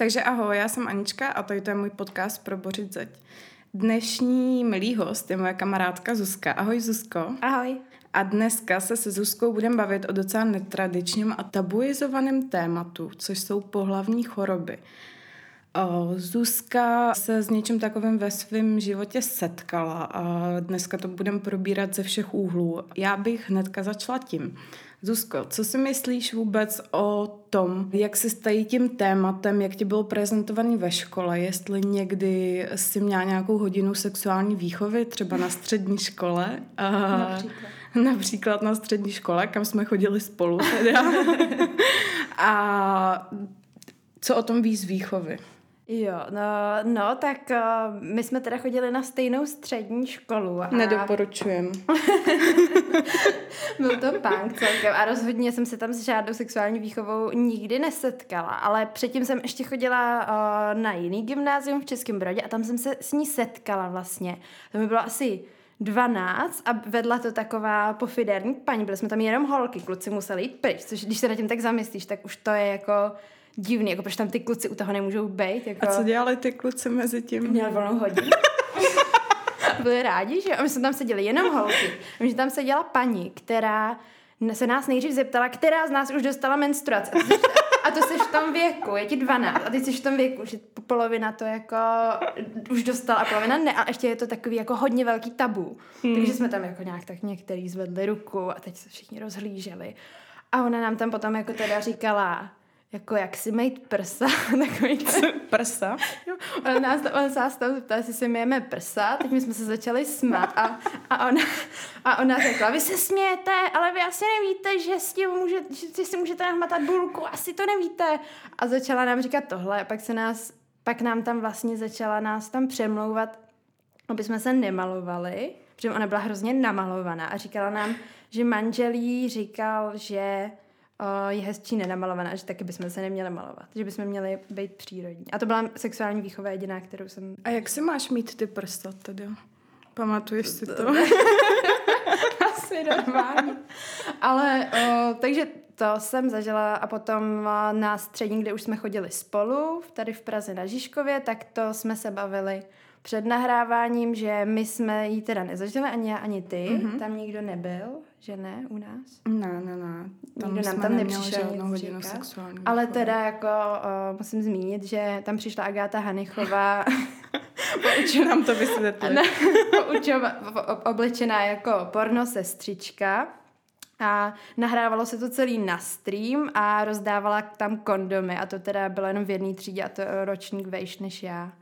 Takže ahoj, já jsem Anička a to je můj podcast pro Bořit zeď. Dnešní milý host je moje kamarádka Zuzka. Ahoj Zuzko. Ahoj. A dneska se se Zuzkou budeme bavit o docela netradičním a tabuizovaném tématu, což jsou pohlavní choroby. Zuzka se s něčím takovým ve svém životě setkala a dneska to budeme probírat ze všech úhlů. Já bych hnedka začala tím. Zuzko, co si myslíš vůbec o tom, jak se stají tím tématem, jak ti bylo prezentovaný ve škole, jestli někdy jsi měla nějakou hodinu sexuální výchovy, třeba na střední škole? Například. Například na střední škole, kam jsme chodili spolu. Teda. a co o tom ví z výchovy? Jo, no, no tak uh, my jsme teda chodili na stejnou střední školu. A... Nedoporučujem. Byl to punk celkem a rozhodně jsem se tam s žádnou sexuální výchovou nikdy nesetkala, ale předtím jsem ještě chodila uh, na jiný gymnázium v Českém Brodě a tam jsem se s ní setkala vlastně. To mi bylo asi 12 a vedla to taková pofiderní paní, byli jsme tam jenom holky, kluci museli jít pryč, což když se na tím tak zamyslíš, tak už to je jako divný, jako proč tam ty kluci u toho nemůžou být. Jako... A co dělali ty kluci mezi tím? Měli volnou hodinu. Byli rádi, že? A my jsme tam seděli jenom holky. A že tam seděla paní, která se nás nejdřív zeptala, která z nás už dostala menstruaci. A to jsi v tom věku, je ti 12 a ty jsi v tom věku, že polovina to jako už dostala a polovina ne. A ještě je to takový jako hodně velký tabu. Hmm. Takže jsme tam jako nějak tak některý zvedli ruku a teď se všichni rozhlíželi. A ona nám tam potom jako teda říkala, jako jak si mít prsa, takový prsa. Jo, on nás, on se nás tam zeptal, jestli si mějeme prsa, teď my jsme se začali smát a, a, ona, a ona řekla, vy se smějete, ale vy asi nevíte, že s tím může, že si můžete nahmatat bulku, asi to nevíte. A začala nám říkat tohle a pak se nás, pak nám tam vlastně začala nás tam přemlouvat, aby jsme se nemalovali, protože ona byla hrozně namalovaná a říkala nám, že manželí říkal, že je hezčí nenamalovaná, že taky bychom se neměli malovat, že bychom měli být přírodní. A to byla sexuální výchova jediná, kterou jsem... A jak si máš mít ty prsta tedy? Pamatuješ si to? Asi normálně. Ale, o, takže to jsem zažila a potom na střední, kde už jsme chodili spolu, tady v Praze na Žižkově, tak to jsme se bavili před nahráváním, že my jsme ji teda nezažili, ani já, ani ty. Mm-hmm. Tam nikdo nebyl, že ne, u nás? Ne, ne, ne. Tam nikdo nám tam nepřišel nic sexuální. Ale teda jako uh, musím zmínit, že tam přišla Agáta Hanichová. poučila nám to vysvětlit. poučila, oblečená jako porno sestřička. A nahrávalo se to celý na stream a rozdávala tam kondomy a to teda bylo jenom v jedné třídě a to ročník vejš než já.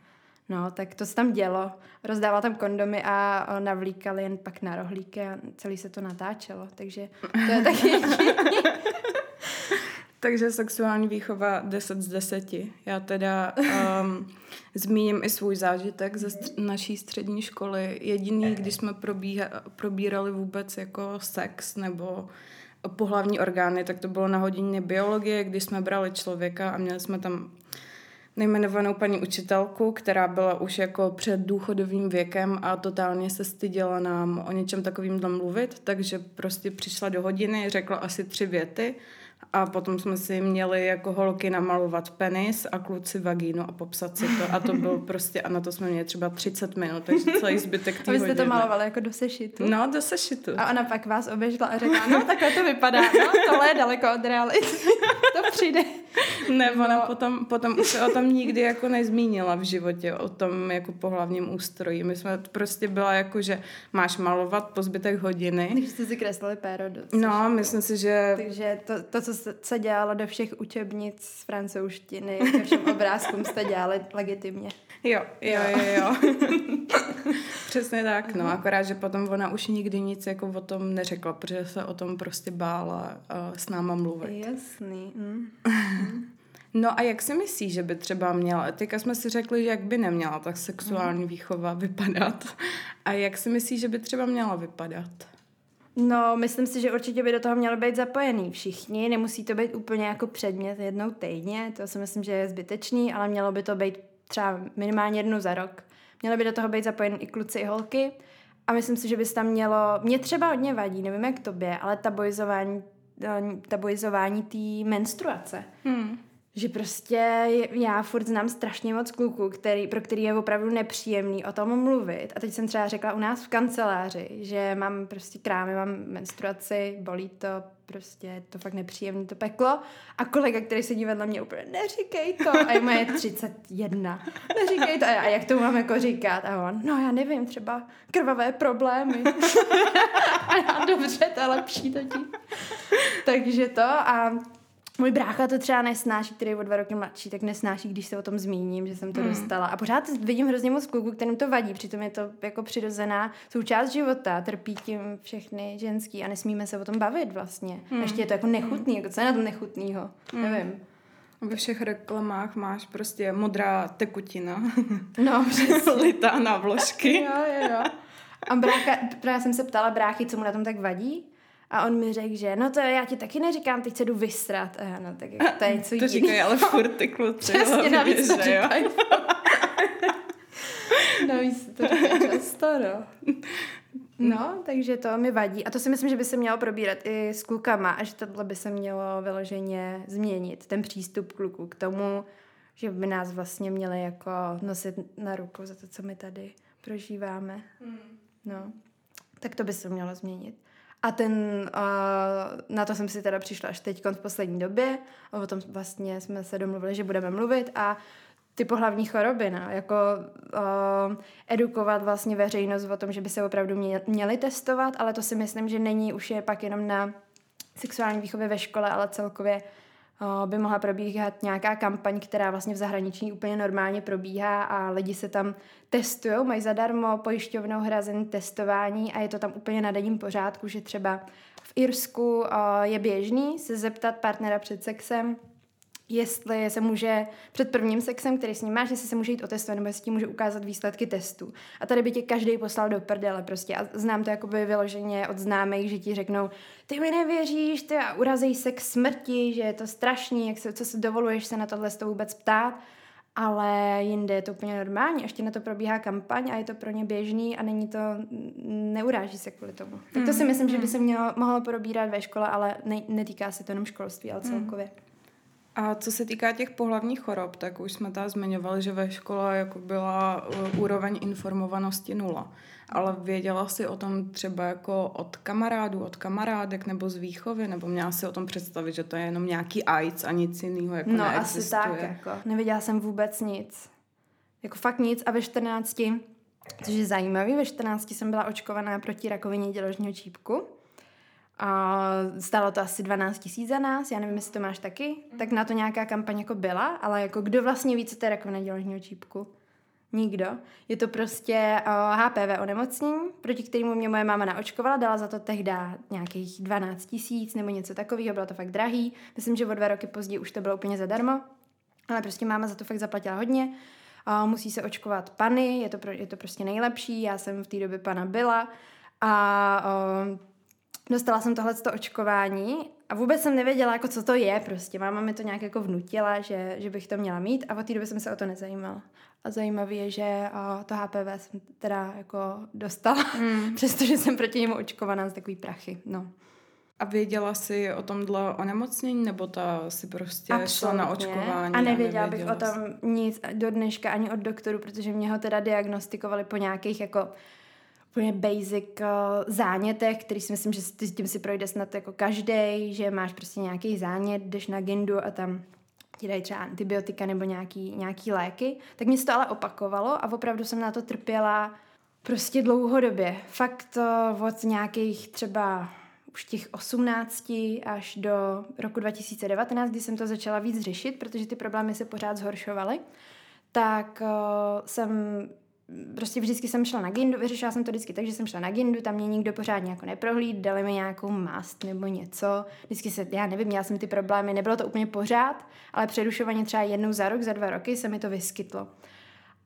No, tak to se tam dělo. Rozdával tam kondomy a navlíkali jen pak na rohlíky a celý se to natáčelo. Takže to je taky Takže sexuální výchova 10 z 10. Já teda um, zmíním i svůj zážitek ze stř- naší střední školy. Jediný, když jsme probíha- probírali vůbec jako sex nebo pohlavní orgány, tak to bylo na hodině biologie, když jsme brali člověka a měli jsme tam nejmenovanou paní učitelku, která byla už jako před důchodovým věkem a totálně se styděla nám o něčem takovým mluvit, takže prostě přišla do hodiny, řekla asi tři věty a potom jsme si měli jako holky namalovat penis a kluci vagínu a popsat si to. A to bylo prostě, a na to jsme měli třeba 30 minut, takže celý zbytek té A vy jste to malovali jako do sešitu? No, do sešitu. A ona pak vás oběžila a řekla, no takhle to vypadá, no tohle je daleko od reality. to přijde. Ne, ona no. potom, potom už se o tom nikdy jako nezmínila v životě, o tom jako pohlavním ústroji. My jsme prostě byla jako, že máš malovat po zbytek hodiny. Takže jste si kreslili péro do No, myslím si, že... Takže to, to co se dělalo do všech učebnic z francouzštiny, ke všem obrázkům jste dělali legitimně. Jo, jo, jo, jo. Přesně tak, no, akorát, že potom ona už nikdy nic jako o tom neřekla, protože se o tom prostě bála uh, s náma mluvit. Jasný. Mm. No a jak si myslíš, že by třeba měla, teďka jsme si řekli, že jak by neměla tak sexuální mm. výchova vypadat a jak si myslíš, že by třeba měla vypadat? No, myslím si, že určitě by do toho mělo být zapojený všichni. Nemusí to být úplně jako předmět jednou týdně, to si myslím, že je zbytečný, ale mělo by to být třeba minimálně jednou za rok. Mělo by do toho být zapojen i kluci, i holky. A myslím si, že by se tam mělo... Mě třeba hodně vadí, nevím jak tobě, ale tabuizování, tabuizování té menstruace. Hmm že prostě já furt znám strašně moc kluků, který, pro který je opravdu nepříjemný o tom mluvit. A teď jsem třeba řekla u nás v kanceláři, že mám prostě krámy, mám menstruaci, bolí to, prostě je to fakt nepříjemný to peklo. A kolega, který sedí vedle mě úplně, neříkej to. A je moje 31. Neříkej to. A jak to mám jako říkat? A on, no já nevím, třeba krvavé problémy. a já, dobře, to je lepší totiž. Takže to a můj brácha to třeba nesnáší, který je o dva roky mladší, tak nesnáší, když se o tom zmíním, že jsem to hmm. dostala. A pořád vidím hrozně moc kluků, kterým to vadí, přitom je to jako přirozená součást života, trpí tím všechny ženský a nesmíme se o tom bavit vlastně. Hmm. Ještě je to jako nechutný, jako co je na tom nechutnýho, hmm. nevím. Ve všech reklamách máš prostě modrá tekutina. No, přesně. Litá na vložky. jo, jo, jo. A brácha, právě jsem se ptala bráchy, co mu na tom tak vadí. A on mi řekl, že no to já ti taky neříkám, teď se jdu vysrat. A já, no tak jako, to je něco To říkají ale furt ty kluci. Přesně, navíc to říkají. navíc to říkají často, no. No, takže to mi vadí. A to si myslím, že by se mělo probírat i s klukama a že tohle by se mělo vyloženě změnit, ten přístup kluků k tomu, že by nás vlastně měli jako nosit na ruku za to, co my tady prožíváme. Hmm. No, tak to by se mělo změnit. A ten, uh, na to jsem si teda přišla až teď v poslední době. O tom vlastně jsme se domluvili, že budeme mluvit a ty pohlavní choroby, no, jako uh, edukovat vlastně veřejnost o tom, že by se opravdu mě, měli testovat, ale to si myslím, že není už je pak jenom na sexuální výchově ve škole, ale celkově by mohla probíhat nějaká kampaň, která vlastně v zahraničí úplně normálně probíhá a lidi se tam testují, mají zadarmo pojišťovnou hrazený testování a je to tam úplně na denním pořádku, že třeba v Irsku je běžný se zeptat partnera před sexem, jestli se může před prvním sexem, který s ním máš, jestli se může jít otestovat, nebo jestli ti může ukázat výsledky testu. A tady by tě každý poslal do prdele prostě. A znám to jakoby vyloženě od známých, že ti řeknou, ty mi nevěříš, ty a urazí se k smrti, že je to strašný, jak se, co se dovoluješ se na tohle to vůbec ptát. Ale jinde je to úplně normální, ještě na to probíhá kampaň a je to pro ně běžný a není to, neuráží se kvůli tomu. Tak to si mm, myslím, že by mm. se mělo, mohlo probírat ve škole, ale ne, netýká se to jenom školství, ale mm. A co se týká těch pohlavních chorob, tak už jsme tam zmiňovali, že ve škole jako byla uh, úroveň informovanosti nula. Ale věděla si o tom třeba jako od kamarádů, od kamarádek nebo z výchovy, nebo měla si o tom představit, že to je jenom nějaký AIDS a nic jiného jako No neexistuje. asi tak, jako. Nevěděla jsem vůbec nic. Jako fakt nic a ve 14, což je zajímavý, ve 14 jsem byla očkovaná proti rakovině děložního čípku. A stálo to asi 12 tisíc za nás, já nevím, jestli to máš taky, tak na to nějaká kampaň jako byla, ale jako kdo vlastně ví, co to je rakovina děložního čípku? Nikdo. Je to prostě uh, HPV onemocnění, proti kterému mě moje máma naočkovala, dala za to tehdy nějakých 12 tisíc nebo něco takového, bylo to fakt drahý. Myslím, že o dva roky později už to bylo úplně zadarmo, ale prostě máma za to fakt zaplatila hodně. Uh, musí se očkovat pany, je to, pro, je to prostě nejlepší, já jsem v té době pana byla a uh, dostala jsem tohle očkování a vůbec jsem nevěděla, jako co to je prostě. Máma mi to nějak jako vnutila, že, že bych to měla mít a od té doby jsem se o to nezajímala. A zajímavé je, že o, to HPV jsem teda jako dostala, mm. přestože jsem proti němu očkovaná z takový prachy, no. A věděla jsi o tomhle onemocnění, nebo ta si prostě Absolutně. šla na očkování? A nevěděla, a bych o tom nic do dneška ani od doktoru, protože mě ho teda diagnostikovali po nějakých jako úplně basic uh, zánětech, který si myslím, že s tím si projde snad jako každý, že máš prostě nějaký zánět, jdeš na gindu a tam ti dají třeba antibiotika nebo nějaký, nějaký léky, tak mě to ale opakovalo a opravdu jsem na to trpěla prostě dlouhodobě. Fakt uh, od nějakých třeba už těch 18 až do roku 2019, kdy jsem to začala víc řešit, protože ty problémy se pořád zhoršovaly, tak uh, jsem prostě vždycky jsem šla na gindu, vyřešila jsem to vždycky tak, že jsem šla na gindu, tam mě nikdo pořádně jako neprohlíd, dali mi nějakou mast nebo něco. Vždycky se, já nevím, měla jsem ty problémy, nebylo to úplně pořád, ale přerušovaně třeba jednou za rok, za dva roky se mi to vyskytlo.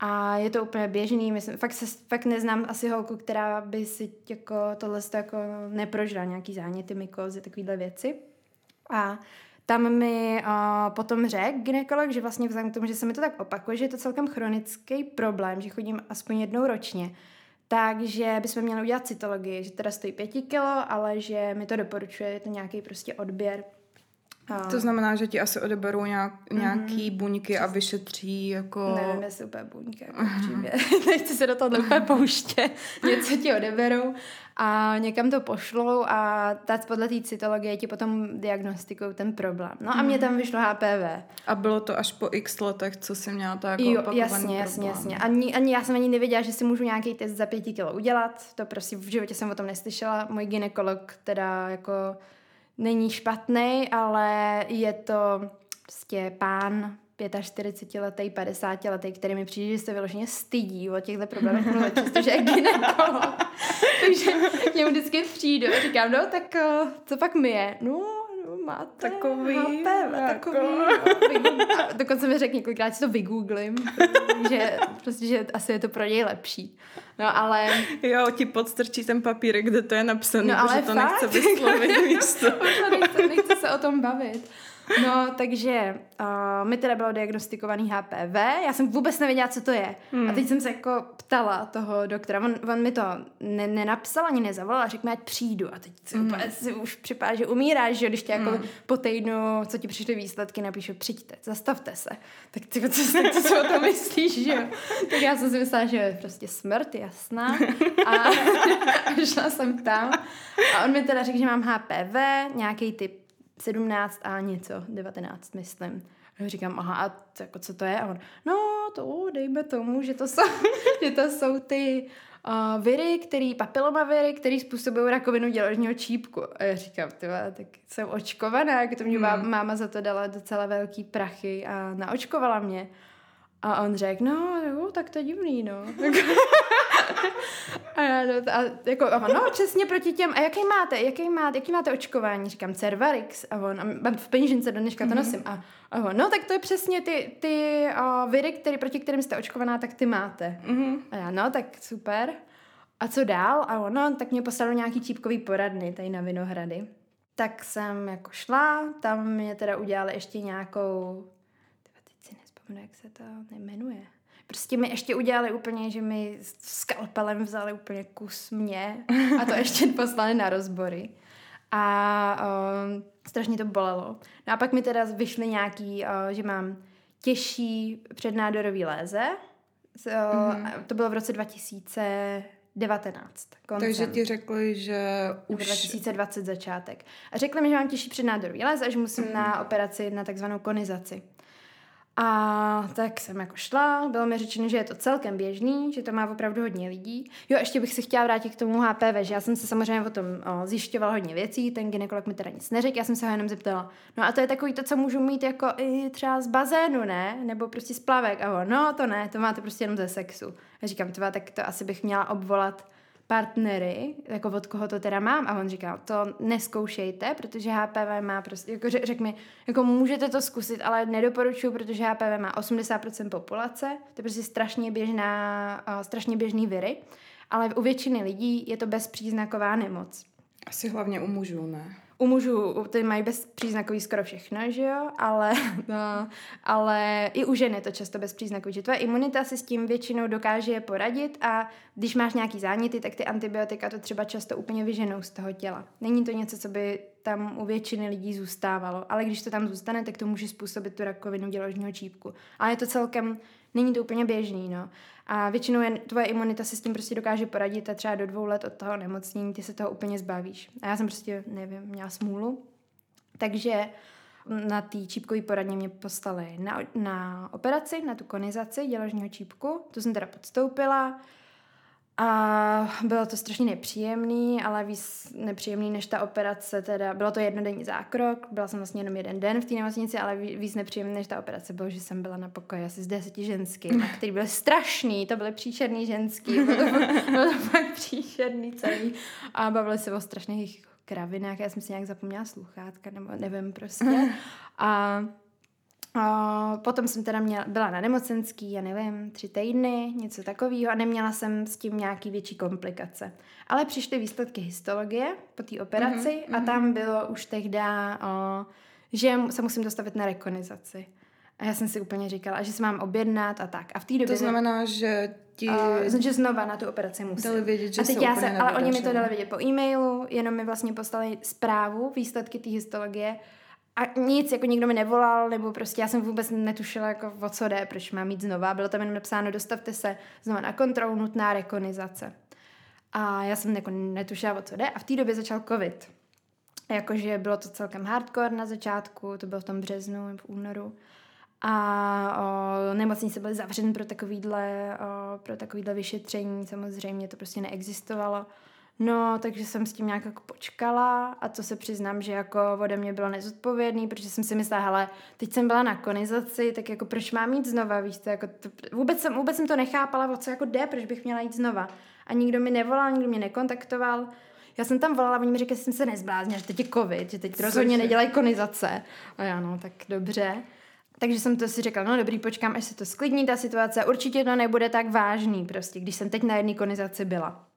A je to úplně běžný, myslím, fakt, se, fakt neznám asi holku, která by si jako tohle jako neprožila, nějaký záněty, mykozy, takovéhle věci. A tam mi uh, potom řekl ginekolog, že vlastně vzhledem k tomu, že se mi to tak opakuje, že je to celkem chronický problém, že chodím aspoň jednou ročně, takže bychom měli udělat cytologii, že teda stojí pěti kilo, ale že mi to doporučuje, je to nějaký prostě odběr A... To znamená, že ti asi odeberou nějak, nějaký mm-hmm. buňky a vyšetří jako... Nevím, jestli úplně buňky, jako uh-huh. Nechci se do toho úplně pouštět. Něco ti odeberou a někam to pošlou a ta podle té cytologie ti potom diagnostikují ten problém. No a mě tam vyšlo HPV. A bylo to až po x letech, co jsi měla to jako jo, jasně, jasně, jasně. Ani, ani já jsem ani nevěděla, že si můžu nějaký test za pěti kilo udělat. To prostě v životě jsem o tom neslyšela. Můj ginekolog teda jako není špatný, ale je to prostě pán 45-letý, 50-letý, který mi přijde, že se vyloženě stydí o těchto problémech mluvit, přestože je ginekolog. Takže k němu vždycky přijdu a říkám, no tak eh, co pak mi je? No máte takový, HPV, jako... takový. No, a dokonce mi řekl několikrát, si to vygooglím, že prostě, že asi je to pro něj lepší. No ale... Jo, ti podstrčí ten papírek, kde to je napsané, no, ale že to fakt? nechce vyslovit místo. nechce, nechce se o tom bavit. No, takže uh, mi teda bylo diagnostikovaný HPV, já jsem vůbec nevěděla, co to je. Hmm. A teď jsem se jako ptala toho doktora, on, on mi to ne, nenapsal ani nezavolal a řekl mi, ať přijdu. A teď si, hmm. úplně, si už připadá, že umíráš, že když tě jako hmm. po týdnu, co ti přišly výsledky, napíšu, přijďte, zastavte se. Tak ty, co, co, co si o tom myslíš, že jo? Tak já jsem si myslela, že je prostě smrt, jasná. A, a šla jsem tam. A on mi teda řekl, že mám HPV, nějaký typ 17 a něco, 19, myslím. A říkám, aha, a to, jako, co to je? A on, no, to dejme tomu, že to jsou, že to jsou ty uh, viry, který, papilomaviry, který způsobují rakovinu děložního čípku. A já říkám, ty tak jsem očkovaná, jak to mě hmm. máma za to dala docela velký prachy a naočkovala mě. A on řekl, no, jo, tak to je divný, no. a, já, no, a jako, a on, no, přesně proti těm, a jaký máte, jaký máte, jaký máte očkování? Říkám, Cervarix. A on, a v peněžence do dneška to mhm. nosím. A, a on, no, tak to je přesně ty, ty uh, viry, který, proti kterým jste očkovaná, tak ty máte. Mm-hmm. A já, no, tak super. A co dál? A ono, tak mě poslalo nějaký čípkový poradny tady na Vinohrady. Tak jsem jako šla, tam mě teda udělali ještě nějakou nevzpomenu, jak se to nejmenuje. Prostě mi ještě udělali úplně, že mi skalpelem vzali úplně kus mě a to ještě poslali na rozbory. A uh, strašně to bolelo. No a pak mi teda vyšly nějaký, uh, že mám těžší přednádorový léze. Uh, mm-hmm. To bylo v roce 2019. Koncem. Takže ti řekli, že už... 2020 začátek. A řekli mi, že mám těžší přednádorový léze a že musím mm. na operaci na takzvanou konizaci. A tak jsem jako šla, bylo mi řečeno, že je to celkem běžný, že to má opravdu hodně lidí. Jo, ještě bych se chtěla vrátit k tomu HPV, že já jsem se samozřejmě o tom o, zjišťovala hodně věcí, ten ginekolog mi teda nic neřekl, já jsem se ho jenom zeptala. No a to je takový to, co můžu mít jako i třeba z bazénu, ne? Nebo prostě z plavek. A on, no to ne, to máte prostě jenom ze sexu. Já říkám, tva, tak to asi bych měla obvolat partnery, jako od koho to teda mám. A on říká, to neskoušejte, protože HPV má prostě, jako řek mi, jako můžete to zkusit, ale nedoporučuju, protože HPV má 80% populace, to je prostě strašně běžná, uh, strašně běžný viry, ale u většiny lidí je to bezpříznaková nemoc. Asi hlavně u mužů, ne? U mužů ty mají bezpříznakový skoro všechno, že jo, ale, no, ale i u žen je to často bezpříznakový, že tvoje imunita si s tím většinou dokáže poradit a když máš nějaký záněty, tak ty antibiotika to třeba často úplně vyženou z toho těla. Není to něco, co by tam u většiny lidí zůstávalo, ale když to tam zůstane, tak to může způsobit tu rakovinu děložního čípku. Ale je to celkem, není to úplně běžný, no. A většinou je, tvoje imunita si s tím prostě dokáže poradit a třeba do dvou let od toho nemocnění ty se toho úplně zbavíš. A já jsem prostě, nevím, měla smůlu. Takže na té čípkové poradně mě poslali na, na operaci, na tu konizaci děložního čípku. To jsem teda podstoupila. A bylo to strašně nepříjemný, ale víc nepříjemný než ta operace, teda. Bylo to jednodenní zákrok, byla jsem vlastně jenom jeden den v té nemocnici, ale víc nepříjemný než ta operace. Bylo, že jsem byla na pokoji asi s deseti ženskými, který byly strašný, to byly příšerný ženský, bylo to, bylo to fakt příšerný celý. A bavili se o strašných kravinách, já jsem si nějak zapomněla sluchátka, nebo nevím prostě. A a potom jsem teda měla, byla na nemocenský, já nevím, tři týdny, něco takového a neměla jsem s tím nějaký větší komplikace. Ale přišly výsledky histologie po té operaci mm-hmm. a mhm. tam bylo už tehdy, o, že se musím dostavit na rekonizaci. A já jsem si úplně říkala, že se mám objednat a tak. A v té době... To znamená, že ti... Uh, že znova na tu operaci musím. Dali vědět, že a teď já se, Ale oni mi to dali vědět po e-mailu, jenom mi vlastně poslali zprávu, výsledky té histologie a nic, jako nikdo mi nevolal, nebo prostě já jsem vůbec netušila, jako o co jde, proč mám mít znova. Bylo tam jenom napsáno, dostavte se znova na kontrolu, nutná rekonizace. A já jsem jako netušila, o co jde. A v té době začal covid. Jakože bylo to celkem hardcore na začátku, to bylo v tom březnu, v únoru. A o, nemocnice byly zavřeny pro takovýhle, o, pro takovýhle vyšetření, samozřejmě to prostě neexistovalo. No, takže jsem s tím nějak jako počkala a to se přiznám, že jako ode mě bylo nezodpovědný, protože jsem si myslela, hele, teď jsem byla na konizaci, tak jako proč mám jít znova, víš to, jako to, vůbec, jsem, vůbec jsem to nechápala, o co jako jde, proč bych měla jít znova. A nikdo mi nevolal, nikdo mě nekontaktoval. Já jsem tam volala, oni mi řekli, že jsem se nezbláznila, že teď je covid, že teď rozhodně nedělají konizace. A já no, tak dobře. Takže jsem to si řekla, no dobrý, počkám, až se to sklidní ta situace, určitě to nebude tak vážný prostě, když jsem teď na jedné konizaci byla.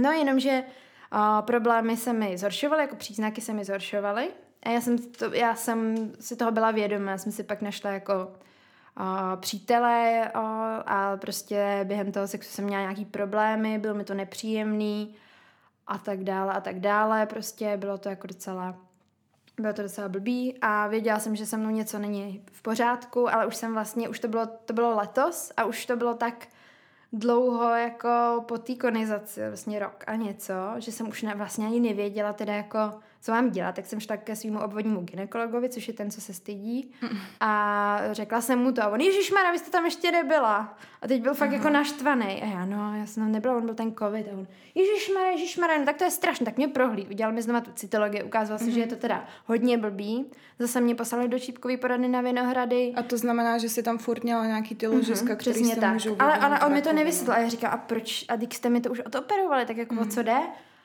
No jenomže uh, problémy se mi zhoršovaly, jako příznaky se mi zhoršovaly. A já jsem, to, já jsem si toho byla vědomá, jsem si pak našla jako uh, přítele uh, a prostě během toho sexu jsem měla nějaký problémy, bylo mi to nepříjemný a tak dále a tak dále, prostě bylo to jako docela bylo to docela blbý. A věděla jsem, že se mnou něco není v pořádku, ale už jsem vlastně, už to bylo, to bylo letos a už to bylo tak dlouho jako po té konizaci, vlastně rok a něco, že jsem už ne, vlastně ani nevěděla teda jako, co mám dělat, tak jsem šla ke svýmu obvodnímu ginekologovi, což je ten, co se stydí a řekla jsem mu to a on, Mara, vy jste tam ještě nebyla. A teď byl fakt Aha. jako naštvaný. A já, no, já jsem tam nebyla, on byl ten covid a on, Mara, no tak to je strašné, tak mě prohlíd. Udělal mi znovu tu cytologii, ukázalo se, že je to teda hodně blbý. Zase mě poslali do čípkový poradny na Vinohrady. A to znamená, že si tam furt měla nějaký ty ložiska, mm-hmm, které se tak. můžou ale, ale on mi to nevysvětlil. A já říkám, a proč, a když jste mi to už odoperovali, tak jako mm-hmm. o co jde?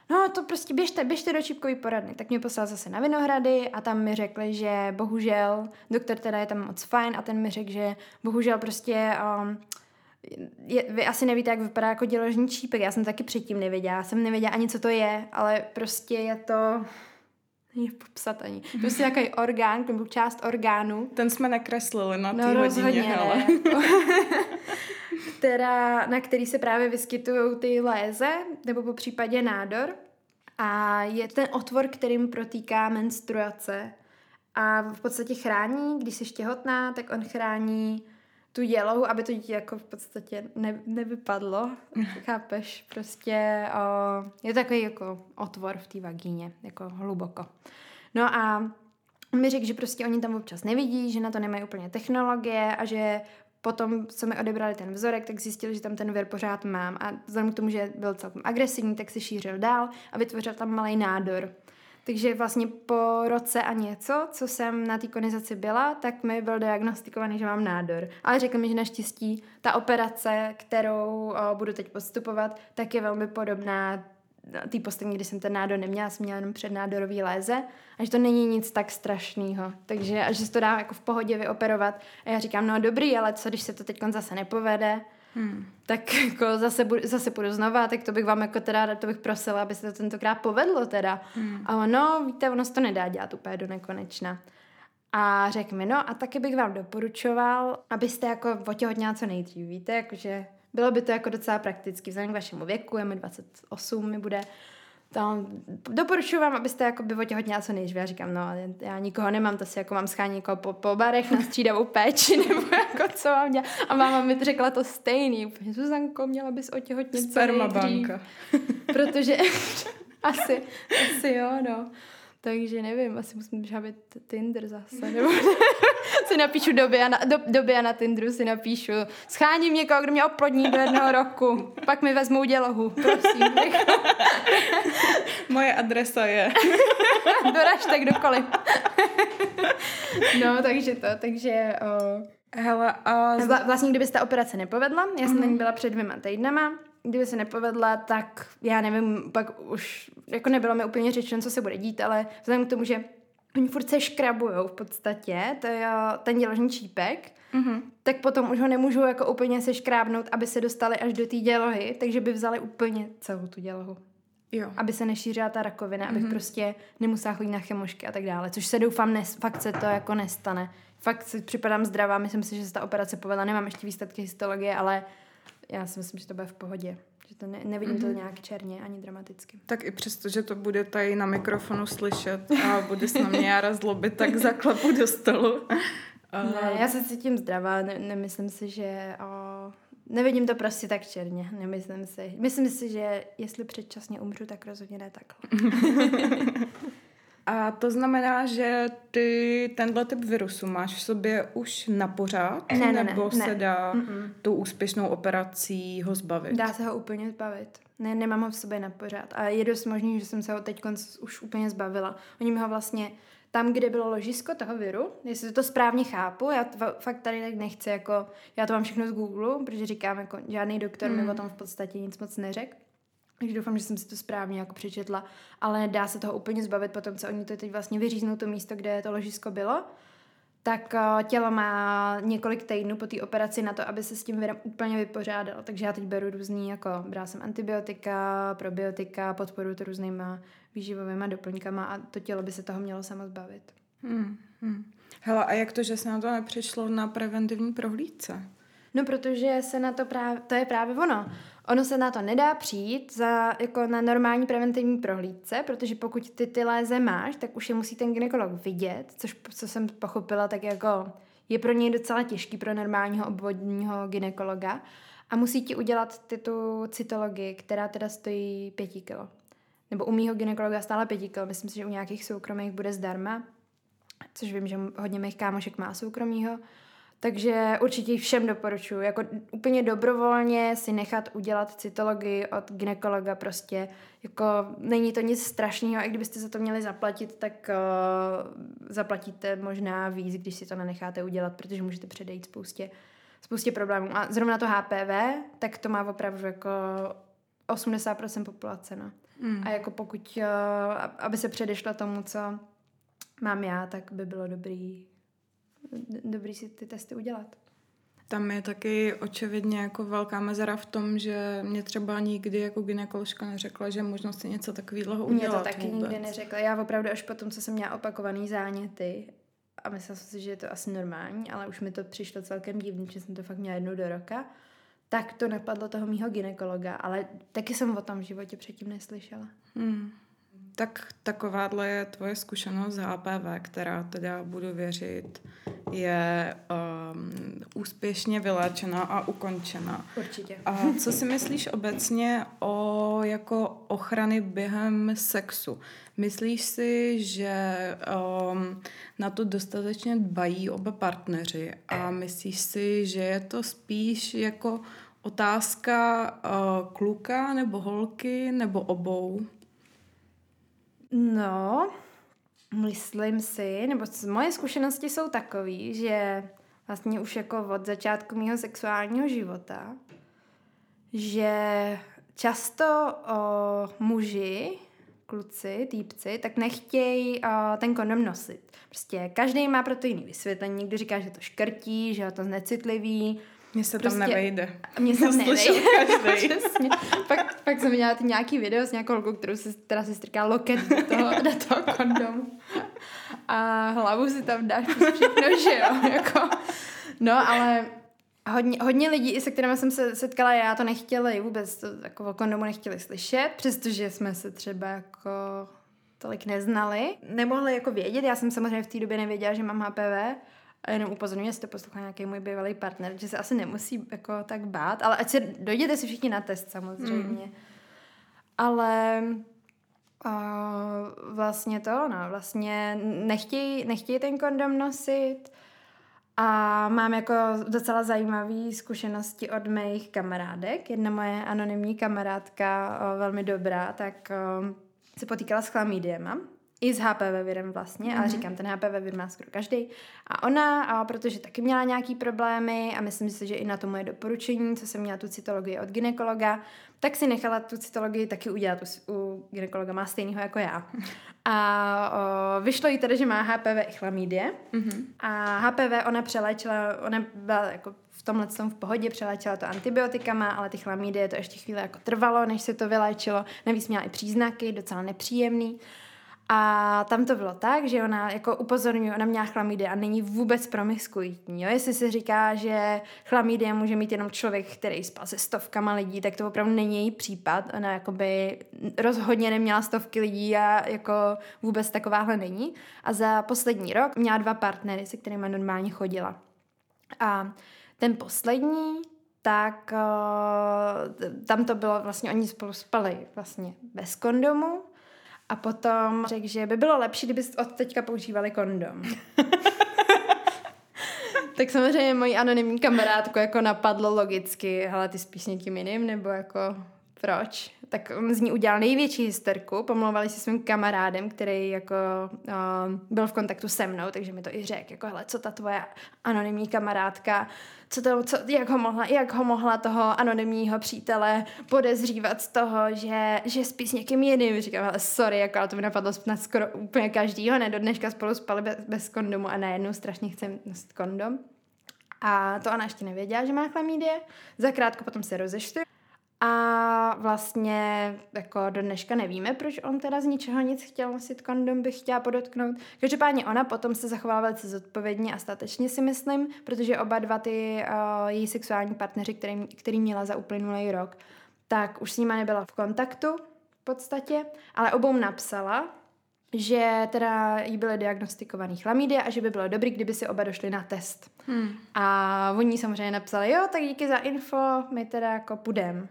No to prostě běžte, běžte do čípkový poradny. Tak mě poslal zase na Vinohrady a tam mi řekli, že bohužel, doktor teda je tam moc fajn a ten mi řekl, že bohužel prostě um, je, vy asi nevíte, jak vypadá jako děložní čípek. Já jsem taky předtím nevěděla. Já jsem nevěděla ani, co to je, ale prostě je to... Není popsat ani. Prostě nějaký orgán, nebo část orgánu. Ten jsme nakreslili na té no, hodině, hele. která, na který se právě vyskytují ty léze, nebo po případě nádor. A je ten otvor, kterým protýká menstruace. A v podstatě chrání, když jsi těhotná, tak on chrání tu dělohu, aby to dítě jako v podstatě ne, nevypadlo. Chápeš? Prostě o, je to takový jako otvor v té vagíně, jako hluboko. No a on mi řekl, že prostě oni tam občas nevidí, že na to nemají úplně technologie a že potom, co mi odebrali ten vzorek, tak zjistili, že tam ten vir pořád mám. A vzhledem k tomu, že byl celkem agresivní, tak se šířil dál a vytvořil tam malý nádor. Takže vlastně po roce a něco, co jsem na té konizaci byla, tak mi byl diagnostikovaný, že mám nádor. Ale řekl mi, že naštěstí ta operace, kterou o, budu teď postupovat, tak je velmi podobná té poslední, kdy jsem ten nádor neměla, jsem měla jenom přednádorový léze a že to není nic tak strašného. Takže a že se to dá jako v pohodě vyoperovat. A já říkám, no dobrý, ale co když se to teď zase nepovede, Hmm. Tak jako zase, budu, zase půjdu znova, tak to bych vám jako teda, to bych prosila, aby se to tentokrát povedlo teda. Hmm. A ono, víte, ono se to nedá dělat úplně do nekonečna. A řekl mi, no a taky bych vám doporučoval, abyste jako otěhotněla co nejdřív, víte, jakože bylo by to jako docela prakticky, vzhledem k vašemu věku, je mi 28, mi bude, tam doporučuji vám, abyste jako by otěhotněla co nejdřív. Já říkám, no, já nikoho nemám, to si jako mám schání jako po, po barech na střídavou péči, nebo jako co mám dělat. A máma mi řekla to stejný, úplně, Zuzanko, měla bys otěhotnit nejdřív. banka. Protože asi, asi jo, no. Takže nevím, asi musím žábit Tinder zase, nebo si napíšu době a na, do, době a na Tinderu si napíšu scháním někoho, kdo mě oplodní do jednoho roku, pak mi vezmou dělohu, prosím. Moje adresa je. Doražte kdokoliv. no, takže to, takže... O... Hele, a... Vla, vlastně, kdyby se ta operace nepovedla, já jsem mm-hmm. na ní byla před dvěma týdnama, kdyby se nepovedla, tak já nevím, pak už jako nebylo mi úplně řečeno, co se bude dít, ale vzhledem k tomu, že oni furt se škrabujou v podstatě, to je ten děložní čípek, mm-hmm. tak potom už ho nemůžu jako úplně se škrábnout, aby se dostali až do té dělohy, takže by vzali úplně celou tu dělohu. Jo. Aby se nešířila ta rakovina, mm-hmm. abych prostě nemusela chodit na chemošky a tak dále, což se doufám, nes, fakt se to jako nestane. Fakt si připadám zdravá, myslím si, že se ta operace povedla, nemám ještě výsledky histologie, ale já si myslím, že to bude v pohodě. Že to ne, nevidím mm-hmm. to nějak černě ani dramaticky. Tak i přesto, že to bude tady na mikrofonu slyšet a bude se na mě Jara zlobit, tak zaklepu do stolu. Ne, já se cítím zdravá, ne, nemyslím si, že... O, nevidím to prostě tak černě, nemyslím si. Myslím si, že jestli předčasně umřu, tak rozhodně ne takhle. A to znamená, že ty tenhle typ virusu máš v sobě už na pořád? Ne, ne, nebo ne, se ne. dá Mm-mm. tou úspěšnou operací ho zbavit? Dá se ho úplně zbavit. Ne, nemám ho v sobě na pořád. A je dost možný, že jsem se ho teď už úplně zbavila. Oni mi ho vlastně tam, kde bylo ložisko toho viru, jestli to správně chápu, já to fakt tady tak nechci, jako, já to mám všechno z Google, protože říkám, jako žádný doktor mm. mi o tom v podstatě nic moc neřekl. Takže doufám, že jsem si to správně jako přečetla, ale dá se toho úplně zbavit potom, co oni to teď vlastně vyříznou to místo, kde to ložisko bylo. Tak uh, tělo má několik týdnů po té operaci na to, aby se s tím virem úplně vypořádalo. Takže já teď beru různý, jako brala jsem antibiotika, probiotika, podporu to různýma výživovými doplňkama a to tělo by se toho mělo samo zbavit. Hmm, hmm. Hele, a jak to, že se na to nepřišlo na preventivní prohlídce? No, protože se na to právě, to je právě ono. Ono se na to nedá přijít za, jako na normální preventivní prohlídce, protože pokud ty ty léze máš, tak už je musí ten ginekolog vidět, což co jsem pochopila, tak jako je pro něj docela těžký pro normálního obvodního ginekologa a musí ti udělat ty tu cytologii, která teda stojí pěti kilo. Nebo u mýho ginekologa stále pěti kilo, myslím si, že u nějakých soukromých bude zdarma, což vím, že hodně mých kámošek má soukromýho. Takže určitě všem doporučuji, jako úplně dobrovolně si nechat udělat cytologii od ginekologa prostě, jako není to nic strašného, a kdybyste za to měli zaplatit, tak uh, zaplatíte možná víc, když si to nenecháte udělat, protože můžete předejít spoustě, spoustě problémů. A zrovna to HPV, tak to má opravdu jako 80% populace, no. Mm. A jako pokud, uh, aby se předešlo tomu, co mám já, tak by bylo dobrý dobrý si ty testy udělat. Tam je taky očividně jako velká mezera v tom, že mě třeba nikdy jako gynekoložka neřekla, že možno si něco takového udělat Mě to taky vůbec. nikdy neřekla. Já opravdu až potom, co jsem měla opakovaný záněty a myslela jsem si, že je to asi normální, ale už mi to přišlo celkem divný, že jsem to fakt měla jednou do roka, tak to napadlo toho mýho ginekologa, ale taky jsem o tom v životě předtím neslyšela. Hmm. Tak takováhle je tvoje zkušenost z HPV, která teda budu věřit, je um, úspěšně vyléčena a ukončena. Určitě. A co si myslíš obecně o jako ochrany během sexu? Myslíš si, že um, na to dostatečně dbají oba partneři a myslíš si, že je to spíš jako otázka uh, kluka nebo holky nebo obou? No, myslím si, nebo moje zkušenosti jsou takové, že vlastně už jako od začátku mého sexuálního života, že často o, muži, kluci, týpci, tak nechtějí o, ten kondom nosit. Prostě každý má pro to jiný vysvětlení. Někdo říká, že to škrtí, že je to znecitlivý, mně se prostě, tam nevejde. Mně se tam nevejde. Přesně. Pak, pak jsem viděla nějaký video s nějakou holkou, kterou si, která si strká loket do toho, do toho kondomu. A hlavu si tam dáš všechno, že jo. Jako. No, ale hodně, hodně lidí, i se kterými jsem se setkala, já to nechtěli vůbec, to, jako o kondomu nechtěli slyšet, přestože jsme se třeba jako tolik neznali. Nemohli jako vědět, já jsem samozřejmě v té době nevěděla, že mám HPV, a jenom upozorňuji, jestli to poslouchá nějaký můj bývalý partner, že se asi nemusí jako tak bát, ale ať se dojděte si všichni na test samozřejmě. Mm. Ale uh, vlastně to, no, vlastně nechtějí, nechtějí ten kondom nosit a mám jako docela zajímavé zkušenosti od mých kamarádek. Jedna moje anonymní kamarádka, uh, velmi dobrá, tak uh, se potýkala s chlamídiema i s HPV virem vlastně, mm-hmm. ale říkám, ten HPV vir má skoro každý. A ona, a protože taky měla nějaký problémy a myslím si, že i na to moje doporučení, co jsem měla tu cytologii od ginekologa, tak si nechala tu cytologii taky udělat u, u ginekologa, má stejného jako já. A o, vyšlo jí tedy, že má HPV i chlamídie. Mm-hmm. A HPV ona přeléčila, ona byla jako v tomhle tom v pohodě, přeléčila to antibiotikama, ale ty chlamídie to ještě chvíli jako trvalo, než se to vyléčilo. Navíc měla i příznaky, docela nepříjemný. A tam to bylo tak, že ona jako upozorňuje, ona měla chlamídy a není vůbec promiskuitní. Jo? Jestli se říká, že chlamídy může mít jenom člověk, který spal se stovkama lidí, tak to opravdu není její případ. Ona jakoby rozhodně neměla stovky lidí a jako vůbec takováhle není. A za poslední rok měla dva partnery, se kterými normálně chodila. A ten poslední, tak uh, tam to bylo vlastně, oni spolu spali vlastně bez kondomu a potom řekl, že by bylo lepší, kdyby od teďka používali kondom. tak samozřejmě moji anonymní kamarádku jako napadlo logicky, hele, ty spíš někým jiným, nebo jako proč? Tak on z ní udělal největší hysterku, pomlouvali se svým kamarádem, který jako uh, byl v kontaktu se mnou, takže mi to i řekl, jako hele, co ta tvoje anonymní kamarádka, co to, co, jak, ho mohla, jak ho mohla toho anonymního přítele podezřívat z toho, že, že spí s někým jiným. Říkám, ale sorry, jako, ale to mi napadlo na skoro úplně každýho, ne, do dneška spolu spali bez, bez kondomu a najednou strašně chcem nosit kondom. A to ona ještě nevěděla, že má chlamídie. Zakrátko potom se rozešli. A vlastně jako do dneška nevíme, proč on teda z ničeho nic chtěl nosit kondom, bych chtěla podotknout. Každopádně ona potom se zachovala velice zodpovědně a statečně si myslím, protože oba dva ty uh, její sexuální partneři, který, který měla za uplynulý rok, tak už s nima nebyla v kontaktu v podstatě, ale obou napsala, že teda jí byly diagnostikovaný chlamídie a že by bylo dobrý, kdyby si oba došli na test. Hmm. A oni samozřejmě napsali, jo, tak díky za info, my teda jako půjdem.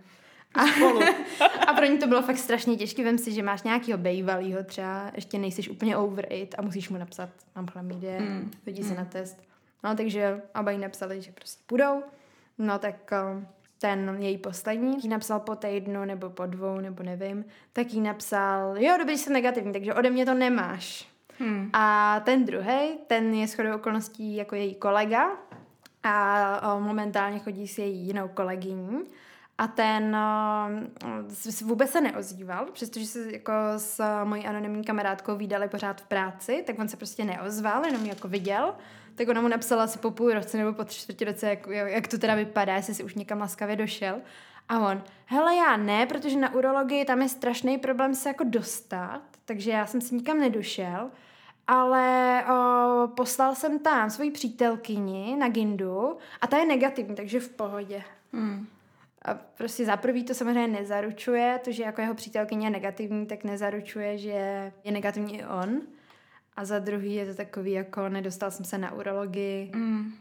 A, a pro ní to bylo fakt strašně těžké. Vem si, že máš nějakého bejvalýho třeba, ještě nejsiš úplně over it a musíš mu napsat, mám chlamídie, hmm. chodí hmm. se na test. No, takže oba jí napsali, že prostě půjdou. No, tak um, ten její poslední, jí napsal po týdnu nebo po dvou, nebo nevím, tak jí napsal, jo, dobrý, jsem negativní, takže ode mě to nemáš. Hmm. A ten druhý, ten je shodou okolností jako její kolega a o, momentálně chodí s její jinou kolegyní. A ten uh, vůbec se neozýval, přestože se jako s mojí anonymní kamarádkou výdali pořád v práci, tak on se prostě neozval, jenom jako viděl tak ona mu napsala asi po půl roce nebo po tři čtvrtě roce, jak, jak to teda vypadá, jestli si už někam laskavě došel. A on, hele já ne, protože na urologii tam je strašný problém se jako dostat, takže já jsem si nikam nedošel, ale o, poslal jsem tam svoji přítelkyni na Gindu a ta je negativní, takže v pohodě. Hmm. A prostě za prvý to samozřejmě nezaručuje, to, že jako jeho přítelkyně je negativní, tak nezaručuje, že je negativní i on. A za druhý je to takový, jako nedostal jsem se na urologii. Mm.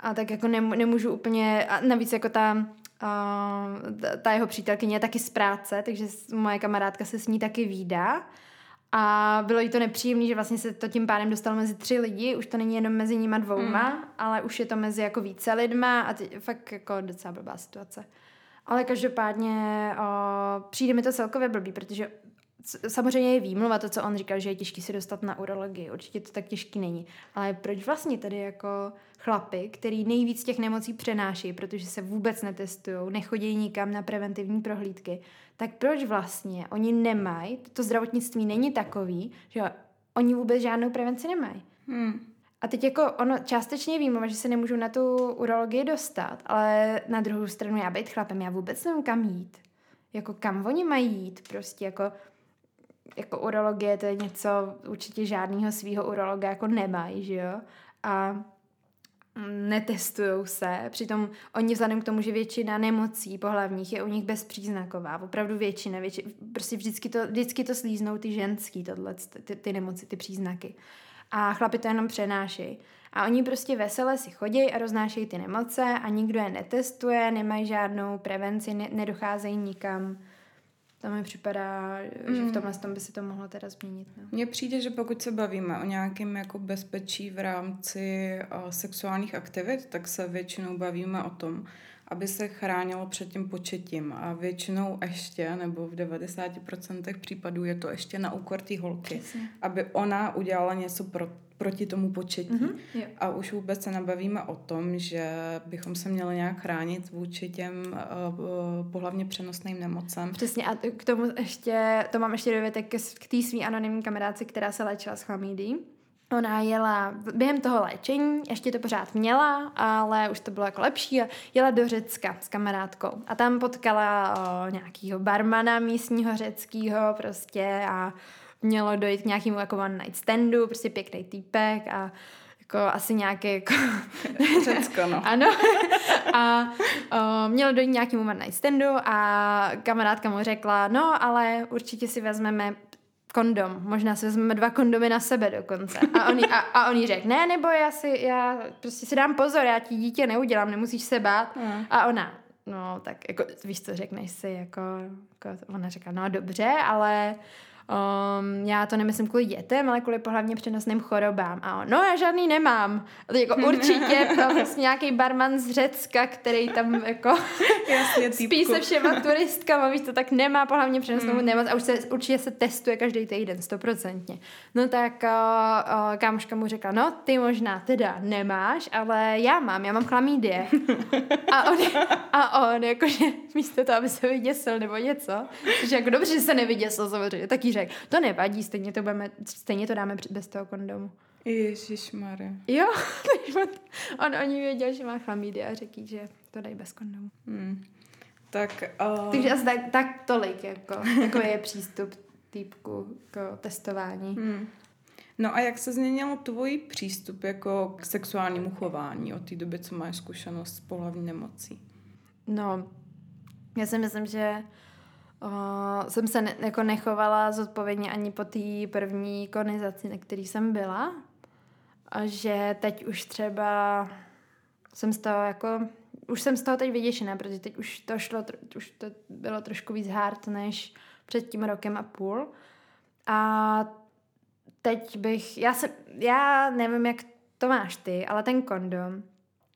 A tak jako nem, nemůžu úplně, a navíc jako ta, uh, ta jeho přítelkyně je taky z práce, takže moje kamarádka se s ní taky výdá. A bylo jí to nepříjemné, že vlastně se to tím pádem dostalo mezi tři lidi, už to není jenom mezi nima dvouma, mm. ale už je to mezi jako více lidma a ty, fakt jako docela blbá situace. Ale každopádně o, přijde mi to celkově blbý, protože samozřejmě je výmluva to, co on říkal, že je těžký se dostat na urologii. Určitě to tak těžký není. Ale proč vlastně tady jako chlapy, který nejvíc těch nemocí přenáší, protože se vůbec netestují, nechodí nikam na preventivní prohlídky, tak proč vlastně oni nemají, to zdravotnictví není takový, že oni vůbec žádnou prevenci nemají. Hmm. A teď jako ono částečně vím, že se nemůžu na tu urologii dostat, ale na druhou stranu já být chlapem, já vůbec nevím kam jít. Jako kam oni mají jít, prostě jako jako urologie to je něco, určitě žádného svého urologa jako nemají, že jo? A netestují se, přitom oni vzhledem k tomu, že většina nemocí pohlavních je u nich bezpříznaková, opravdu většina, větši, prostě vždycky to, vždycky to slíznou ty ženský, tohle, ty, ty nemoci, ty příznaky. A chlapi to jenom přenášejí. A oni prostě vesele si chodí a roznášejí ty nemoce a nikdo je netestuje, nemají žádnou prevenci, ne, nedocházejí nikam to mi připadá, mm. že v mm. tomhle tom by se to mohlo teda změnit. No. Mně přijde, že pokud se bavíme o nějakém jako bezpečí v rámci uh, sexuálních aktivit, tak se většinou bavíme o tom, aby se chránilo před tím početím. A většinou ještě, nebo v 90% případů je to ještě na úkor té holky. Přesně. Aby ona udělala něco pro proti tomu početí. Mm-hmm, a už vůbec se nabavíme o tom, že bychom se měli nějak chránit vůči těm uh, pohlavně přenosným nemocem. Přesně a k tomu ještě, to mám ještě dovětek k té svý anonymní kamarádce, která se léčila s chlamídí. Ona jela během toho léčení, ještě to pořád měla, ale už to bylo jako lepší a jela do Řecka s kamarádkou. A tam potkala o, nějakýho barmana místního řeckého prostě a mělo dojít k nějakému jako one night standu, prostě pěkný týpek a jako asi nějaké jako... Řecko, no. ano. A o, mělo dojít nějakému one night standu a kamarádka mu řekla, no ale určitě si vezmeme kondom. Možná si vezmeme dva kondomy na sebe dokonce. A on, jí, a, a on jí řekl, ne, nebo já si, já prostě si dám pozor, já ti dítě neudělám, nemusíš se bát. Mm. A ona, no tak jako, víš co, řekneš si, jako, jako ona říká, no dobře, ale Um, já to nemyslím kvůli dětem, ale kvůli pohlavně přenosným chorobám. A on, no já žádný nemám. A to jako určitě to vlastně nějaký barman z Řecka, který tam jako Jasně, spí se všema turistkama, víš to, tak nemá pohlavně přenosnou Hmm. nemoc a už se, určitě se testuje každý týden, stoprocentně. No tak uh, uh, kámoška mu řekla, no ty možná teda nemáš, ale já mám, já mám chlamídie. A on, a on jakože místo toho, aby se vyděsil nebo něco, což jako dobře, že se nevyděsil samozřejmě, tak řekl, to nevadí, stejně to, budeme, stejně to dáme bez toho kondomu. Ježišmarja. Jo, on, on o ní věděl, že má chlamídie a řekl že to dají bez kondomu. Hmm. Tak, uh, Takže asi tak, tak tolik, jako, takový je přístup týpku k testování. hmm. No a jak se změnil tvůj přístup jako k sexuálnímu chování od té doby, co máš zkušenost s pohlavní nemocí? No, já si myslím, že uh, jsem se ne, jako nechovala zodpovědně ani po té první konizaci, na který jsem byla. A že teď už třeba jsem z toho jako, už jsem z toho teď vyděšená, protože teď už to šlo, už to bylo trošku víc hard než před tím rokem a půl. A teď bych, já se, já nevím, jak to máš ty, ale ten kondom,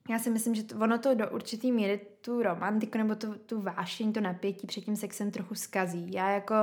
já si myslím, že to, ono to do určitý míry tu romantiku nebo tu, tu vášeň, to napětí před tím sexem trochu skazí. Já jako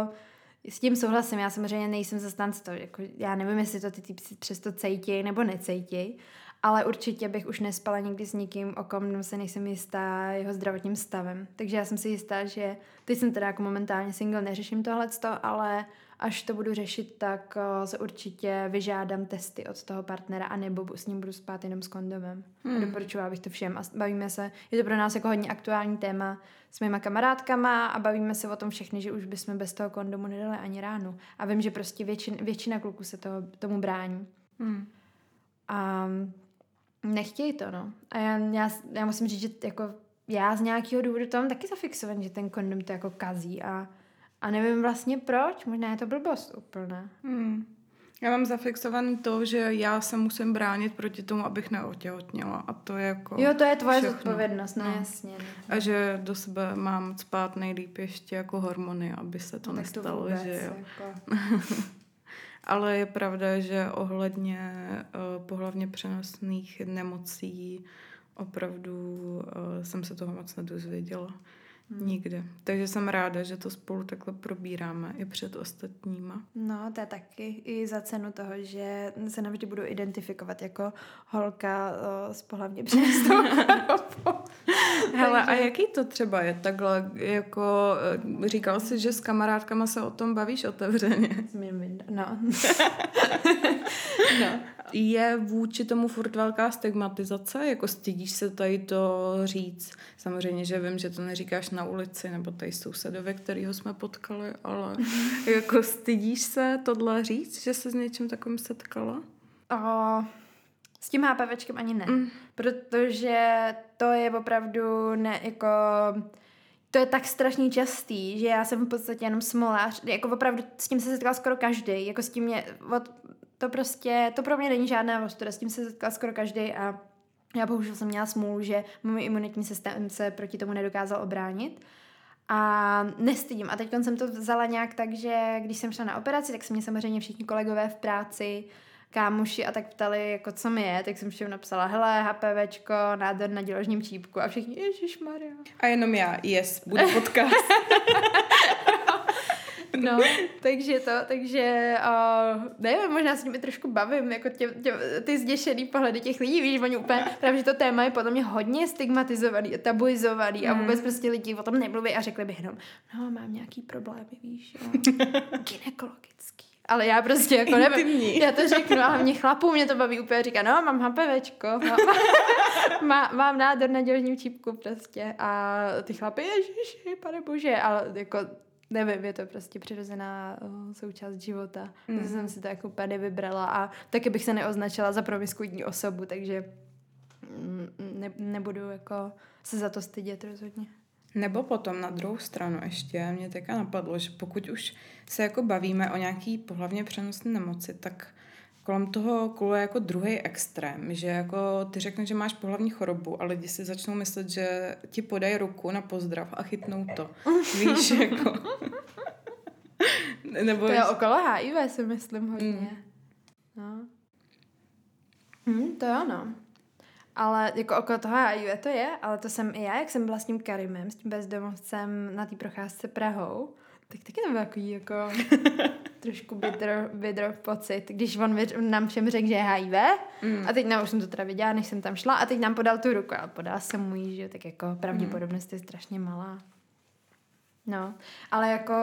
s tím souhlasím, já samozřejmě nejsem zastánce toho, jako já nevím, jestli to ty typci přesto cejtěj nebo necejtěj, ale určitě bych už nespala nikdy s nikým, o kom se nejsem jistá jeho zdravotním stavem. Takže já jsem si jistá, že teď jsem teda jako momentálně single, neřeším tohleto, ale až to budu řešit, tak uh, se určitě vyžádám testy od toho partnera a nebo s ním budu spát jenom s kondomem. Hmm. Doporučovala bych to všem a bavíme se, je to pro nás jako hodně aktuální téma s mýma kamarádkama a bavíme se o tom všechny, že už bychom bez toho kondomu nedali ani ránu. A vím, že prostě většin, většina kluků se toho, tomu brání. Hmm. A nechtějí to, no. A já, já, já musím říct, že jako já z nějakého důvodu to mám taky zafixovaný, že ten kondom to jako kazí a, a nevím vlastně proč, možná je to blbost úplná. Hmm. Já mám zafixovaný to, že já se musím bránit proti tomu, abych neotěhotněla. A to je jako Jo, to je tvoje všechno. zodpovědnost, no, No. jasně. No. A že do sebe mám spát nejlíp ještě jako hormony, aby se to No, tak to nestalo, vůbec, že jo. Jako. Ale je pravda, že ohledně uh, pohlavně přenosných nemocí opravdu uh, jsem se toho moc nedozvěděla. Hmm. Nikde. Takže jsem ráda, že to spolu takhle probíráme i před ostatníma. No, to je taky i za cenu toho, že se navždy budu identifikovat jako holka o, s pohlavně chorobou. Hele, a jaký to třeba je takhle, jako eh, říkal jsi, že s kamarádkama se o tom bavíš otevřeně. No. no. Je vůči tomu furt velká stigmatizace? Jako stydíš se tady to říct? Samozřejmě, že vím, že to neříkáš na ulici, nebo tady sousedovi, kterýho jsme potkali, ale jako stydíš se tohle říct, že se s něčím takovým setkala? O, s tím HPVčkem ani ne. Mm. Protože to je opravdu ne, jako... To je tak strašně častý, že já jsem v podstatě jenom smolář. Jako opravdu s tím se setkal skoro každý. Jako s tím mě... Od, to prostě... To pro mě není žádná ostuda. S tím se setkal skoro každý a já bohužel jsem měla smůlu, že můj imunitní systém se proti tomu nedokázal obránit. A nestydím. A teď jsem to vzala nějak tak, že když jsem šla na operaci, tak se mě samozřejmě všichni kolegové v práci kámoši a tak ptali, jako co mi je, tak jsem všem napsala, hele, HPVčko, nádor na děložním čípku a všichni, Maria. A jenom já, yes, bude podcast. No, takže to, takže uh, nevím, možná s nimi trošku bavím, jako tě, tě, ty zděšený pohledy těch lidí, víš, oni úplně, právě, že to téma je podle mě hodně stigmatizovaný, tabuizovaný a vůbec prostě lidi o tom nemluví a řekli by jenom, no, mám nějaký problémy, víš, jo, gynekologický. Ale já prostě jako nevím, Intimní. já to řeknu a hlavně chlapů mě to baví úplně, říká, no, mám HPVčko, mám, má, mám nádor na děložním čípku prostě a ty chlapy, ježiši, pane bože, ale jako nevím, je to prostě přirozená uh, součást života. Mm. Mm. jsem si to jako úplně vybrala a taky bych se neoznačila za promiskuitní osobu, takže mm, ne, nebudu jako se za to stydět rozhodně. Nebo potom na druhou stranu ještě mě teďka napadlo, že pokud už se jako bavíme o nějaký pohlavně přenosné nemoci, tak kolem toho kuluje jako druhý extrém, že jako ty řekneš, že máš pohlavní chorobu a lidi si začnou myslet, že ti podají ruku na pozdrav a chytnou to. Víš, jako... Nebo to je okolo HIV, si myslím hodně. Mm. No. Hmm, to je ono. Ale jako okolo toho HIV to je, ale to jsem i já, jak jsem byla s tím Karimem, s tím bezdomovcem na té procházce Prahou, tak taky to byl takový jako trošku bitter, bitter pocit, když on nám všem řekl, že je HIV mm. a teď nám, už jsem to teda viděla, než jsem tam šla a teď nám podal tu ruku a podal jsem mu ji, že tak jako pravděpodobnost mm. je strašně malá. No, ale jako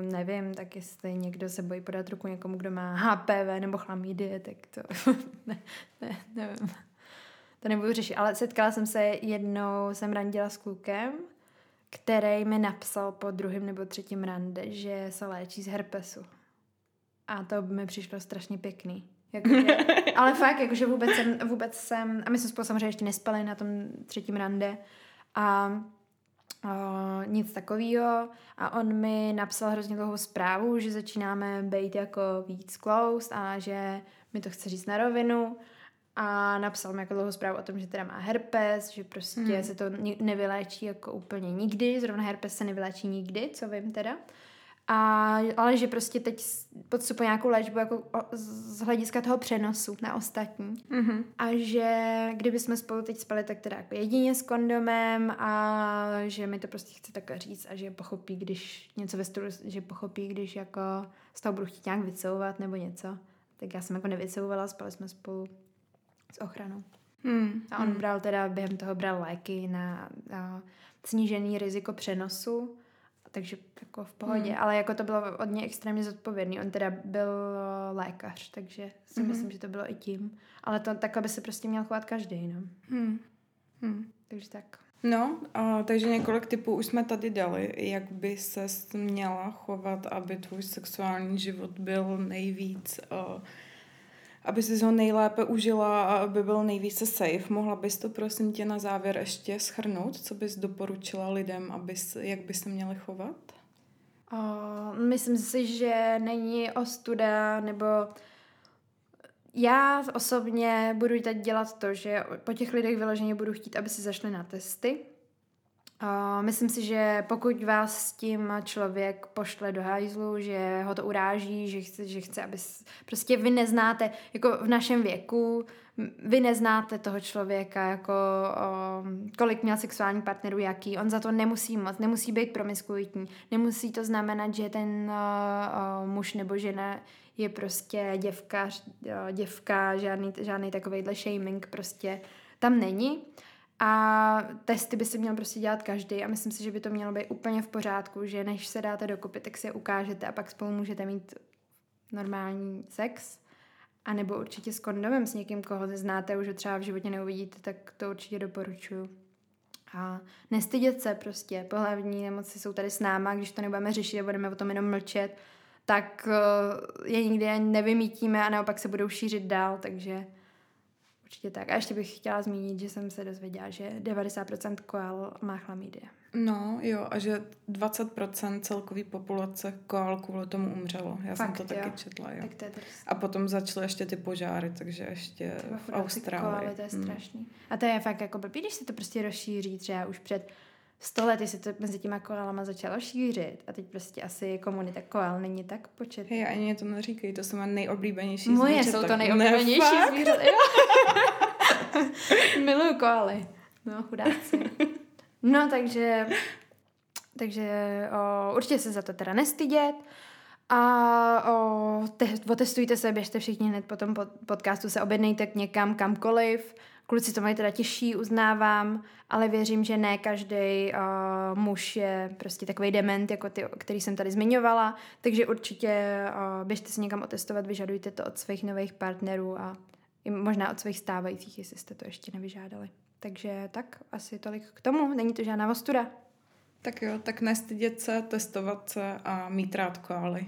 nevím, tak jestli někdo se bojí podat ruku někomu, kdo má HPV nebo chlamydie, tak to ne, ne, nevím. To nebudu řešit, ale setkala jsem se jednou, jsem randila s klukem, který mi napsal po druhém nebo třetím rande, že se léčí z herpesu. A to by mi přišlo strašně pěkný. Jakože, ale fakt, jakože vůbec jsem, vůbec jsem, a my jsme spolu samozřejmě ještě nespali na tom třetím rande a o, nic takového a on mi napsal hrozně dlouhou zprávu, že začínáme být jako víc close a že mi to chce říct na rovinu a napsal mi jako dlouhou zprávu o tom, že teda má herpes, že prostě hmm. se to nevyléčí jako úplně nikdy, zrovna herpes se nevyléčí nikdy, co vím teda. A, ale že prostě teď podstupuje nějakou léčbu jako o, z hlediska toho přenosu na ostatní. Mm-hmm. A že kdyby jsme spolu teď spali, tak teda jako jedině s kondomem a že mi to prostě chce takhle říct a že pochopí, když něco ve stylu, že pochopí, když jako z toho budu chtít nějak vycouvat nebo něco. Tak já jsem jako nevycouvala, spali jsme spolu s ochranou. Hmm. A on hmm. bral teda, během toho bral léky na, na snížený riziko přenosu, takže jako v pohodě, hmm. ale jako to bylo od něj extrémně zodpovědný. On teda byl lékař, takže si hmm. myslím, že to bylo i tím. Ale to tak, aby se prostě měl chovat každý, no. Hmm. Hmm. Takže tak. No, a, takže několik typů už jsme tady dali, jak by se měla chovat, aby tvůj sexuální život byl nejvíc uh, aby si ho nejlépe užila a aby byl nejvíce safe. Mohla bys to prosím tě na závěr ještě schrnout, co bys doporučila lidem, abys, jak by se měli chovat? Uh, myslím si, že není ostuda nebo já osobně budu teď dělat to, že po těch lidech vyloženě budu chtít, aby si zašli na testy, Myslím si, že pokud vás s tím člověk pošle do hajzlu, že ho to uráží, že chce, že chce, aby prostě vy neznáte, jako v našem věku, vy neznáte toho člověka, jako uh, kolik měl sexuální partnerů, jaký, on za to nemusí moc, nemusí být promiskuitní, nemusí to znamenat, že ten uh, uh, muž nebo žena je prostě děvka, uh, děvka žádný, žádný takovejhle shaming prostě tam není. A testy by si měl prostě dělat každý a myslím si, že by to mělo být úplně v pořádku, že než se dáte dokupy, tak si je ukážete a pak spolu můžete mít normální sex. A nebo určitě s kondomem, s někým, koho znáte, už ho třeba v životě neuvidíte, tak to určitě doporučuju. A nestydět se prostě, pohlavní nemoci jsou tady s náma, když to nebudeme řešit a budeme o tom jenom mlčet, tak eh, je nikdy nevymítíme a naopak se budou šířit dál, takže Určitě tak. A ještě bych chtěla zmínit, že jsem se dozvěděla, že 90% koal má chlamydie. No jo, a že 20% celkový populace koal kvůli tomu umřelo. Já Fakt, jsem to jo. taky četla, jo. Tak to je a potom začaly ještě ty požáry, takže ještě v Austrálii. Koaly, to je hmm. strašný. A to je fakt jako blbý, když se to prostě rozšíří třeba už před sto lety se to mezi těma koalama začalo šířit a teď prostě asi komunita koal není tak počet. Hej, ani to neříkej, to jsou má nejoblíbenější Moje zvířata. jsou to nejoblíbenější ne, zvířata, Miluju koaly. No, chudáci. No, takže, takže o, určitě se za to teda nestydět. A o, te, otestujte se, běžte všichni hned po tom pod, podcastu, se objednejte k někam, kamkoliv. Kluci to mají teda těžší, uznávám, ale věřím, že ne každý uh, muž je prostě takový dement, jako ty, který jsem tady zmiňovala, takže určitě uh, běžte si někam otestovat, vyžadujte to od svých nových partnerů a i možná od svých stávajících, jestli jste to ještě nevyžádali. Takže tak, asi tolik k tomu. Není to žádná ostuda. Tak jo, tak nestydět se, testovat se a mít rád koaly.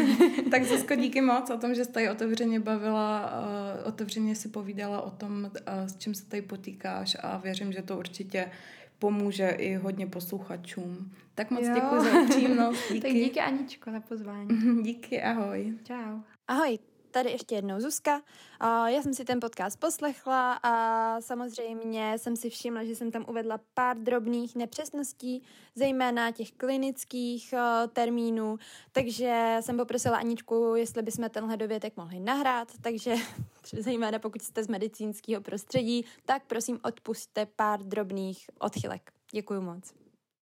tak Zuzko, díky moc o tom, že jsi tady otevřeně bavila, uh, otevřeně si povídala o tom, uh, s čím se tady potýkáš a věřím, že to určitě pomůže i hodně posluchačům. Tak moc jo. děkuji za upřímnost. Díky. tak díky Aničko za pozvání. díky, ahoj. Čau. Ahoj, Tady ještě jednou Zuzka. Já jsem si ten podcast poslechla a samozřejmě jsem si všimla, že jsem tam uvedla pár drobných nepřesností, zejména těch klinických termínů, takže jsem poprosila Aničku, jestli bychom tenhle dovětek mohli nahrát, takže zejména pokud jste z medicínského prostředí, tak prosím odpustte pár drobných odchylek. Děkuji moc.